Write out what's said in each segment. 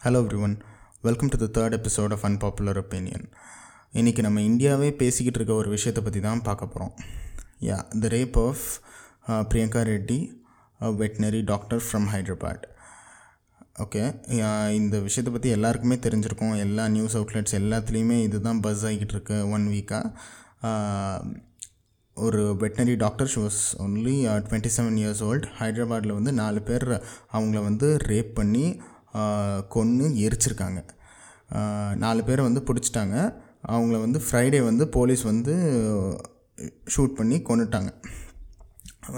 Hello everyone welcome to the third episode of unpopular opinion இன்றைக்கி நம்ம இந்தியாவே பேசிக்கிட்டு இருக்க ஒரு விஷயத்தை பற்றி தான் பார்க்க போகிறோம் yeah the rape of Priyanka Reddy veterinary doctor from Hyderabad okay இந்த விஷயத்தை பற்றி எல்லாருக்குமே தெரிஞ்சிருக்கும். எல்லா நியூஸ் அவுட்லெட்ஸ் எல்லாத்துலேயுமே இதுதான் பஸ் ஆகிக்கிட்டு இருக்கு ஒன் வீக்காக uh, ஒரு veterinary doctor she was only twenty seven years old ஹைதராபாத்தில் வந்து நாலு பேர் அவங்கள வந்து ரேப் பண்ணி கொன்று எரிச்சிருக்காங்க. நாலு பேரை வந்து பிடிச்சிட்டாங்க. அவங்கள வந்து ஃப்ரைடே வந்து போலீஸ் வந்து ஷூட் பண்ணி கொண்டுட்டாங்க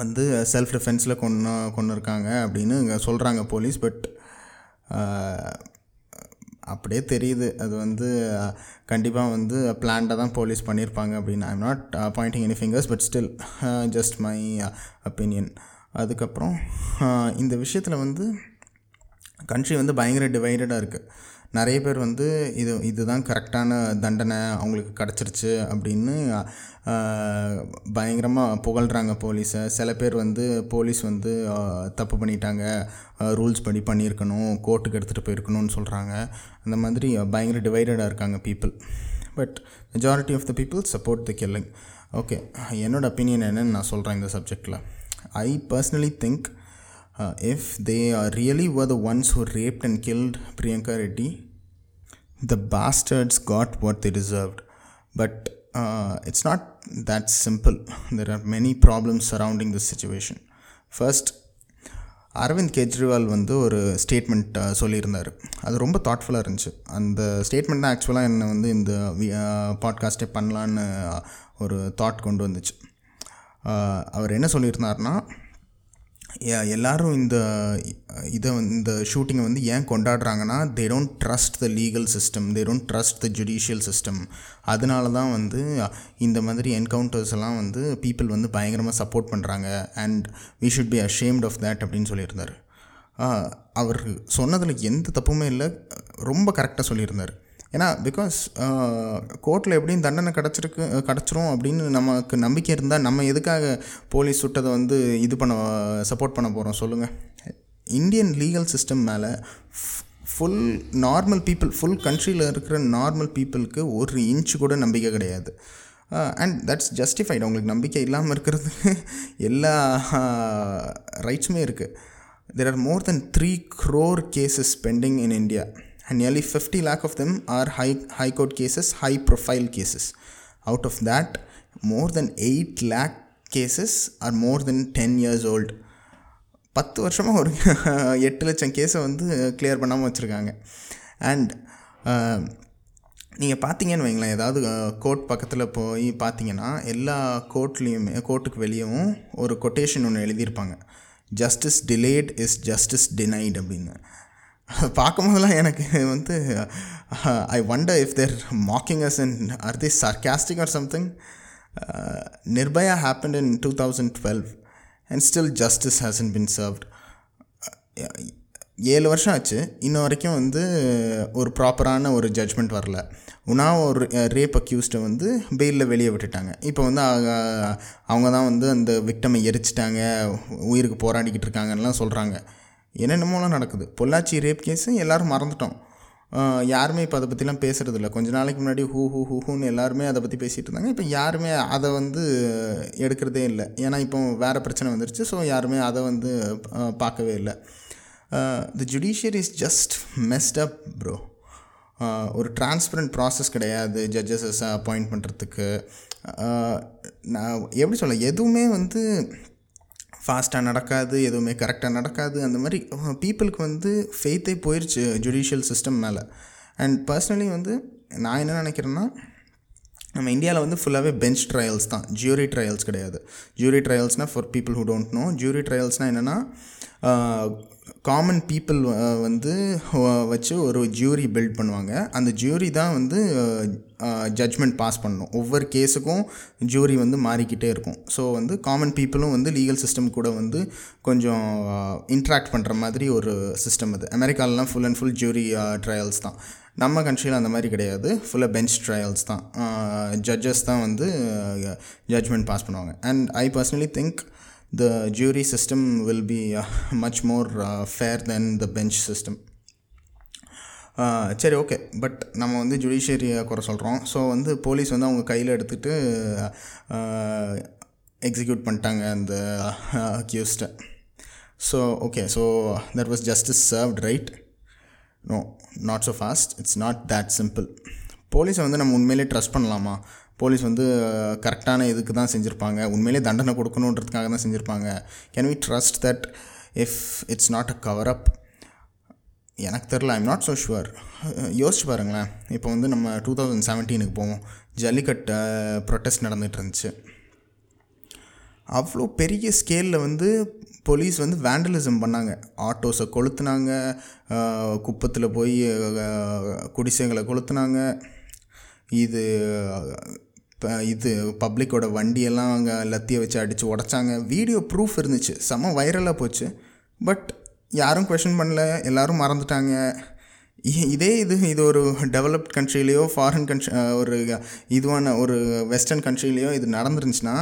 வந்து செல்ஃப் டிஃபென்ஸில் கொன்று கொண்டுருக்காங்க அப்படின்னு இங்கே சொல்கிறாங்க போலீஸ் பட் அப்படியே தெரியுது. அது வந்து கண்டிப்பாக வந்து பிளான்டாக தான் போலீஸ் பண்ணியிருப்பாங்க அப்படின்னு. I'm not pointing any fingers but still just my opinion அதுக்கப்புறம் இந்த விஷயத்தில் வந்து கண்ட்ரி வந்து பயங்கர டிவைடடாக இருக்குது நிறைய பேர் வந்து இது இதுதான் கரெக்டான தண்டனை அவங்களுக்கு கிடச்சிருச்சு அப்படின்னு பயங்கரமாக புகழ்கிறாங்க போலீஸை சில பேர் வந்து போலீஸ் வந்து தப்பு பண்ணிட்டாங்க ரூல்ஸ் படி பண்ணியிருக்கணும் கோர்ட்டுக்கு எடுத்துகிட்டு போயிருக்கணும்னு சொல்கிறாங்க அந்த மாதிரி பயங்கர டிவைடடாக இருக்காங்க people but majority of the people support the killing okay என்னோட ஒப்பீனியன் என்னன்னு நான் சொல்கிறேன் இந்த சப்ஜெக்டில் I personally think if they really were the ones who raped and killed Priyanka Reddy, the bastards got what they deserved. But uh, it's not that simple. There are many problems surrounding this situation. First, Arvind Kejriwal வந்து ஒரு statement சொல்லியிருந்தார் அது ரொம்ப தாட்ஃபுல்லாக இருந்துச்சு அந்த statement தான் ஆக்சுவலாக என்னை வந்து இந்த பாட்காஸ்ட்டே பண்ணலான்னு ஒரு தாட் கொண்டு வந்துச்சு ஆஹ் அவர் என்ன சொல்லியிருந்தாருன்னா எ- எல்லாரும் இந்த இதை இந்த ஷூட்டிங்கை வந்து ஏன் கொண்டாடுறாங்கன்னா they don't trust the legal system they don't trust the judicial system அதனால தான் வந்து இந்த மாதிரி என்கவுண்டர்ஸ் எல்லாம் வந்து பீப்புள் வந்து பயங்கரமாக சப்போர்ட் பண்ணுறாங்க and we should be ashamed of that அப்படின்னு சொல்லியிருந்தார். அவர் சொன்னதில் எந்த தப்புமே இல்லை. ரொம்ப கரெக்டாக சொல்லியிருந்தார். ஏன்னா பிகாஸ் கோர்ட்டில் uh, எப்படியும் தண்டனை கிடச்சிருக்கு கிடச்சிரும் அப்படின்னு நமக்கு நம்பிக்கை இருந்தால் நம்ம எதுக்காக போலீஸ் சுட்டதை வந்து இது பண்ண சப்போர்ட் பண்ண போகிறோம் சொல்லுங்கள் இந்தியன் லீகல் சிஸ்டம் மேலே ஃபுல் நார்மல் பீப்புள் ஃபுல் கண்ட்ரியில் இருக்கிற நார்மல் பீப்புளுக்கு ஒரு இன்ச் கூட நம்பிக்கை கிடையாது. அண்ட் தட்ஸ் ஜஸ்டிஃபைட் அவங்களுக்கு நம்பிக்கை இல்லாமல் இருக்கிறது எல்லா ரைட்ஸுமே இருக்குது there are more than three crore cases pending in India and nearly 50 lakh of them are high, high court cases, high profile cases. Out of that, more than 8 lakh cases are more than 10 years old. பத்து வருஷமாக ஒரு எட்டு லட்சம் கேஸை வந்து clear பண்ணாமல் வச்சுருக்காங்க and நீங்கள் பார்த்தீங்கன்னு வைங்களேன் ஏதாவது கோர்ட் பக்கத்தில் போய் பார்த்தீங்கன்னா எல்லா கோர்ட்லேயுமே கோர்ட்டுக்கு வெளியவும் ஒரு கொட்டேஷன் ஒன்று எழுதியிருப்பாங்க justice delayed is justice denied அப்படின்னு அதை பார்க்கும்போதெல்லாம் எனக்கு வந்து I wonder if they're mocking us and are they sarcastic or something Nirbhaya happen in two thousand twelve and still justice hasn't been served ஏழு வருஷம் ஆச்சு. இன்ன வரைக்கும் வந்து ஒரு ப்ராப்பரான ஒரு ஜட்ஜ்மெண்ட் வரல. உனா ஒரு uh, ரேப் அக்யூஸ்டை வந்து பெயிலில் வெளியே விட்டுட்டாங்க. இப்போ வந்து அவங்க- அவங்க தான் வந்து அந்த விக்டமை எரிச்சிட்டாங்க உயிருக்கு போராடிக்கிட்டு இருக்காங்கலாம் சொல்கிறாங்க என்னென்னமோலாம் நடக்குது. பொள்ளாச்சி ரேப் கேஸு எல்லோரும் மறந்துட்டோம். யாருமே இப்போ அதை பற்றிலாம் பேசுகிறது இல்லை கொஞ்ச நாளைக்கு முன்னாடி ஹூ ஹூ ஹூ ஹூன்னு எல்லாருமே அதை பற்றி பேசிகிட்டு இருந்தாங்க. இப்போ யாருமே அதை வந்து எடுக்கிறதே இல்லை. ஏன்னா இப்போ வேறு பிரச்சனை வந்துருச்சு. ஸோ யாருமே அதை வந்து பார்க்கவே இல்லை. The judiciary is just messed up bro ஒரு டிரான்ஸ்பரண்ட் ப்ராசஸ் கிடையாது. ஜட்ஜஸஸ் அப்பாயிண்ட் பண்ணுறதுக்கு நான் எப்படி சொல்ல? எதுவுமே வந்து ஃபாஸ்ட்டாக நடக்காது எதுவுமே கரெக்டாக நடக்காது. அந்த மாதிரி பீப்புளுக்கு வந்து ஃபெய்த்தே போயிடுச்சு ஜுடிஷியல் சிஸ்டம் மேலே. அண்ட் பர்சனலி வந்து நான் என்ன நினைக்கிறேன்னா நம்ம இந்தியாவில் வந்து ஃபுல்லாகவே பெஞ்ச் ட்ரையல்ஸ் தான். ஜூரி ட்ரையல்ஸ் கிடையாது. Jury ட்ரையல்ஸ்னால் for people who don't know jury ட்ரையல்ஸ்னால் என்னென்னா காமன் பீப்புள் uh, வந்து வச்சு ஒரு ஜூரி பில்ட் பண்ணுவாங்க. அந்த ஜூரி தான் வந்து uh, uh, ஜட்ஜ்மெண்ட் பாஸ் பண்ணணும். ஒவ்வொரு கேஸுக்கும் ஜூரி வந்து மாறிக்கிட்டே இருக்கும். ஸோ வந்து காமன் பீப்புளும் வந்து லீகல் சிஸ்டம் கூட வந்து கொஞ்சம் இன்ட்ராக்ட் பண்ணுற மாதிரி ஒரு சிஸ்டம் அது. அமெரிக்காலலாம் full and full jury trials தான். நம்ம கண்ட்ரியில் அந்த மாதிரி கிடையாது. ஃபுல்லாக பெஞ்ச் ட்ரையல்ஸ் தான். ஜட்ஜஸ் தான் வந்து ஜட்ஜ்மெண்ட் பாஸ் பண்ணுவாங்க. And I personally think the jury system will be uh, much more uh, fair than the bench system. Uh, சரி ஓகே பட் நம்ம வந்து ஜுடிஷியரியை குறை சொல்கிறோம் ஸோ வந்து போலீஸ் வந்து அவங்க கையில் எடுத்துகிட்டு எக்ஸிக்யூட் uh, பண்ணிட்டாங்க அந்த அக்யூஸ்டை so okay so that was justice served right no not so fast it's not that simple போலீஸை வந்து நம்ம உண்மையிலே ட்ரஸ்ட் பண்ணலாமா? போலீஸ் வந்து கரெக்டான இதுக்கு தான் செஞ்சுருப்பாங்க. உண்மையிலே தண்டனை கொடுக்கணுன்றதுக்காக தான் செஞ்சுருப்பாங்க. Can we trust that if it's not a cover up எனக்கு தெரில ஐம் நாட் ஸோ ஷுவர் யோசிச்சு பாருங்களேன். இப்போ வந்து நம்ம டூ தௌசண்ட் செவன்டீனுக்கு போவோம். ஜல்லிக்கட்டு ப்ரொட்டஸ்ட் நடந்துகிட்டு இருந்துச்சு அவ்வளோ பெரிய ஸ்கேலில் வந்து போலீஸ் வந்து வேண்டலிசம் பண்ணாங்க. ஆட்டோஸை கொளுத்துனாங்க. குப்பத்தில் போய் குடிசைகளை கொளுத்துனாங்க. இது இது பப்ளிக்கோட வண்டியெல்லாம் அங்கே லத்தியை வச்சு அடித்து உடச்சாங்க. வீடியோ ப்ரூஃப் இருந்துச்சு. செம்ம வைரலாக போச்சு. பட் யாரும் கொஷின் பண்ணல. எல்லோரும் மறந்துட்டாங்க. இதே இது இது ஒரு டெவலப்ட் கண்ட்ரிலேயோ ஃபாரின் கண்ட்ரி ஒரு இதுவான ஒரு வெஸ்டர்ன் கண்ட்ரிலேயோ இது நடந்துருந்துச்சுன்னா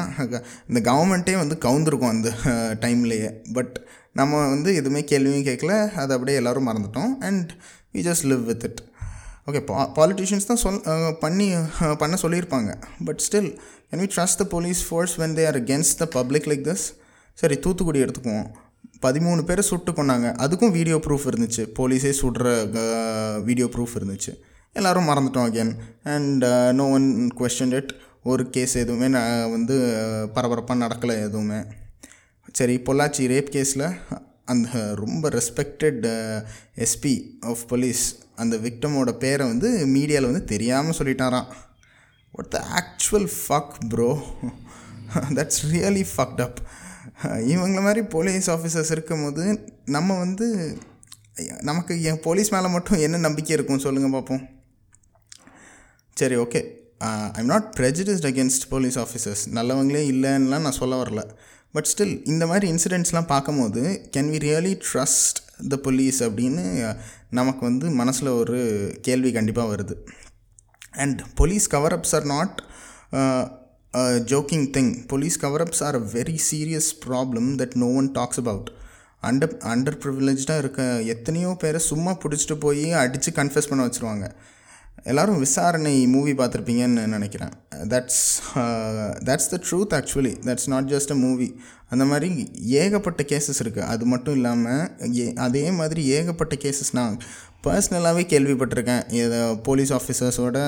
இந்த கவர்மெண்ட்டே வந்து கவுந்துருக்கும் அந்த டைம்லேயே பட் நம்ம வந்து எதுவுமே கேள்வியும் கேட்கல அதை அப்படியே எல்லோரும் மறந்துட்டோம். And we just live with it okay பா பாலிட்டிஷியன்ஸ் தான் சொல் பண்ணி பண்ண சொல்லியிருப்பாங்க. But still can we trust the police force when they are against the public like this சரி தூத்துக்குடி எடுத்துக்குவோம். பதிமூணு பேரை சுட்டு கொண்டாங்க அதுக்கும் வீடியோ ப்ரூஃப் இருந்துச்சு. போலீஸே சுடுற வீடியோ ப்ரூஃப் இருந்துச்சு. எல்லோரும் மறந்துட்டோம் again and no one question it ஒரு கேஸ் எதுவுமே நான் வந்து பரபரப்பாக நடக்கலை எதுவுமே. சரி பொள்ளாச்சி ரேப் கேஸில் அந்த ரொம்ப ரெஸ்பெக்டட் எஸ்பி ஆஃப் போலீஸ் அந்த விக்டமோட பேரை வந்து மீடியாவில் வந்து தெரியாமல் சொல்லிட்டாராம். What the actual fuck bro that's really fucked up இவங்கள மாதிரி போலீஸ் ஆஃபீஸர்ஸ் இருக்கும்போது நம்ம வந்து நமக்கு என் போலீஸ் மேலே மட்டும் என்ன நம்பிக்கை இருக்கும் சொல்லுங்கள் பார்ப்போம் சரி okay I'm not prejudiced against police officers நல்லவங்களே இல்லைன்னுலாம் நான் சொல்ல வரல. பட் ஸ்டில் இந்த மாதிரி இன்சிடெண்ட்ஸ்லாம் பார்க்கும்போது can we really trust the police அப்படின்னு நமக்கு வந்து மனசில் ஒரு கேள்வி கண்டிப்பாக வருது. And police coverups are not joking thing police coverups are a very serious problem that no one talks about under under ப்ரிவிலேஜாக இருக்க எத்தனையோ பேரை சும்மா பிடிச்சிட்டு போய் அடித்து கன்ஃபெஸ் பண்ண வச்சுருவாங்க. எல்லோரும் விசாரணை மூவி பார்த்துருப்பீங்கன்னு நினைக்கிறேன். That's that's the truth actually that's not just a movie அந்த மாதிரி ஏகப்பட்ட கேசஸ் இருக்குது அது மட்டும் இல்லாமல் ஏ அதே மாதிரி ஏகப்பட்ட கேசஸ் நான் பர்ஸ்னலாகவே கேள்விப்பட்டிருக்கேன். இதை போலீஸ் ஆஃபீஸர்ஸோட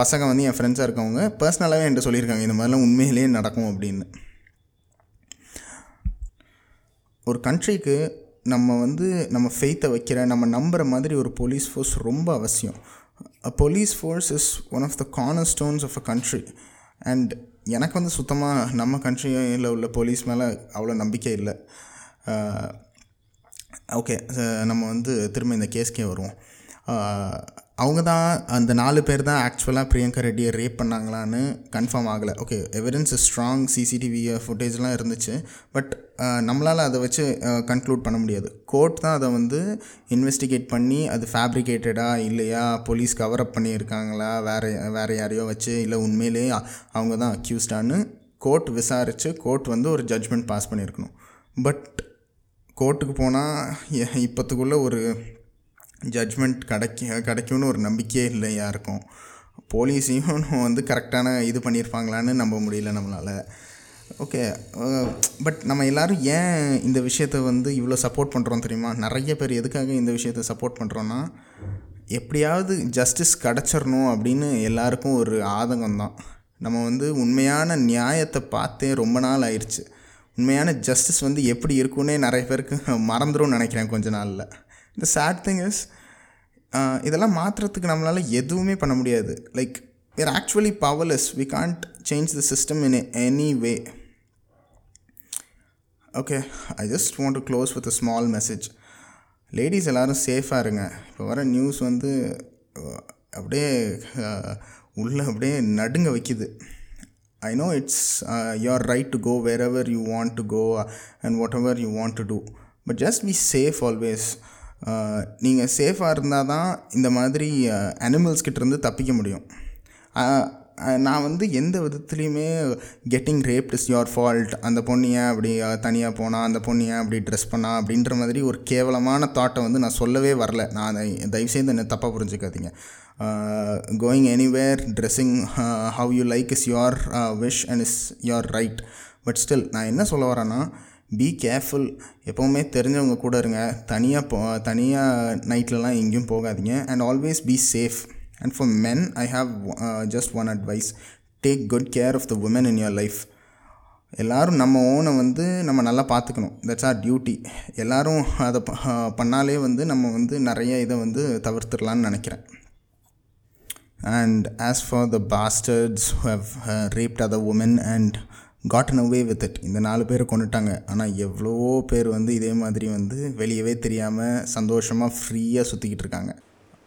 பசங்க வந்து என் ஃப்ரெண்ட்ஸாக இருக்கவங்க பர்ஸ்னலாகவே என்கிட்ட சொல்லியிருக்காங்க. இந்த மாதிரிலாம் உண்மையிலேயே நடக்கும் அப்படின்னு. ஒரு கண்ட்ரிக்கு நம்ம வந்து நம்ம ஃபெய்த்தை வைக்கிற நம்ம நம்புகிற மாதிரி ஒரு போலீஸ் ஃபோர்ஸ் ரொம்ப அவசியம். A police force is one of the corner stones of a country and எனக்கு வந்து சுத்தமாக நம்ம கண்ட்ரியில் உள்ள போலீஸ் மேலே அவ்வளோ நம்பிக்கை இல்லை. Uh, ஓகே நம்ம வந்து திரும்ப இந்த கேஸ்க்கே வருவோம். Uh, அவங்க தான் அந்த நாலு பேர் தான் ஆக்சுவலாக பிரியங்கா ரெட்டியை ரேப் பண்ணாங்களான்னு கன்ஃபார்ம் ஆகலை. ஓகே எவிடன்ஸ் ஸ்ட்ராங் சிசிடிவி ஃபுட்டேஜ்லாம் இருந்துச்சு. பட் நம்மளால் அதை வச்சு கன்க்ளூட் பண்ண முடியாது. கோர்ட் தான் அதை வந்து இன்வெஸ்டிகேட் பண்ணி அது ஃபேப்ரிகேட்டடா இல்லையா போலீஸ் கவர் அப் பண்ணியிருக்காங்களா வேறு வேறு யாரையோ வச்சு இல்லை உண்மையிலேயே அவங்க தான் அக்யூஸ்டான்னு கோர்ட் விசாரித்து கோர்ட் வந்து ஒரு ஜட்ஜ்மெண்ட் பாஸ் பண்ணியிருக்கணும். பட் கோர்ட்டுக்கு போனால் இப்போத்துக்குள்ளே ஒரு ஜட்ஜ்மெண்ட் கிடைக்க கிடைக்கும்னு ஒரு நம்பிக்கையே இல்லை யாருக்கும். போலீஸையும் வந்து கரெக்டான இது பண்ணியிருப்பாங்களான்னு நம்ப முடியல நம்மளால். ஓகே பட் நம்ம எல்லோரும் ஏன் இந்த விஷயத்தை வந்து இவ்வளோ சப்போர்ட் பண்ணுறோம் தெரியுமா? நிறைய பேர் எதுக்காக இந்த விஷயத்தை சப்போர்ட் பண்ணுறோன்னா எப்படியாவது ஜஸ்டிஸ் கிடச்சிடணும் அப்படின்னு எல்லாருக்கும் ஒரு ஆதங்கம் தான். நம்ம வந்து உண்மையான நியாயத்தை பார்த்தே ரொம்ப நாள் ஆயிடுச்சு உண்மையான ஜஸ்டிஸ் வந்து எப்படி இருக்குன்னே நிறைய பேருக்கு மறந்துடும் நினைக்கிறேன் கொஞ்ச நாளில். இந்த சேட் திங் இஸ் இதெல்லாம் மாற்றுறதுக்கு நம்மளால் எதுவுமே பண்ண முடியாது. Like we're actually powerless we can't change the system in any way okay I just want to close with a small message ladies எல்லோரும் சேஃபாக இருங்க. இப்போ வர நியூஸ் வந்து அப்படியே உள்ளே அப்படியே நடுங்க வைக்குது. I know it's your right to go wherever you want to go and whatever you want to do but just be safe always நீங்கள் சேஃபாக இருந்தால் தான் இந்த மாதிரி அனிமல்ஸ் கிட்டேருந்து தப்பிக்க முடியும். நான் வந்து எந்த விதத்துலேயுமே getting rape is your fault அந்த பொண்ணியை அப்படி தனியாக போனால் அந்த பொண்ணியை அப்படி ட்ரெஸ் பண்ணா அப்படின்ற மாதிரி ஒரு கேவலமான தாட்டை வந்து நான் சொல்லவே வரல. நான் தயவுசெய்து என்ன தப்பாக புரிஞ்சுக்காதீங்க. Going anywhere dressing how you like is your wish and is your right but still நான் என்ன சொல்ல வரேன்னா பி கேர்ஃபுல் எப்போவுமே தெரிஞ்சவங்க கூட இருங்க. தனியாக போ தனியாக நைட்லலாம் எங்கேயும் போகாதீங்க. And always be safe and for men I have just one advice take good care of the women in your life எல்லோரும் நம்ம ஓனை வந்து நம்ம நல்லா பார்த்துக்கணும். தட்ஸ் ஆர் டியூட்டி எல்லோரும் அதை பண்ணாலே வந்து நம்ம வந்து நிறைய இதை வந்து தவிர்த்துடலான்னு நினைக்கிறேன். And as for the bastards who've raped other women and gotten away with it இந்த நாலு பேரை கொண்டுட்டாங்க. ஆனால் எவ்வளோ பேர் வந்து இதே மாதிரி வந்து வெளியவே தெரியாமல் சந்தோஷமாக ஃப்ரீயாக சுற்றிக்கிட்டு இருக்காங்க.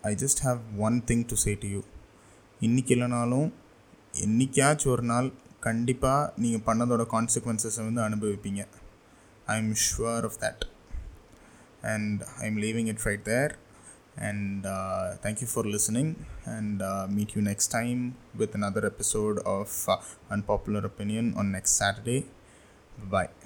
I just have one thing to say to you இன்றைக்கி இல்லைனாலும் என்றைக்காச்சும் ஒரு நாள் கண்டிப்பாக நீங்கள் பண்ணதோட கான்சிக்வன்சஸை வந்து அனுபவிப்பீங்க. I am sure of that and I am leaving it right there and uh, thank you for listening. And uh, meet you next time with another episode of uh, unpopular opinion on next saturday. Bye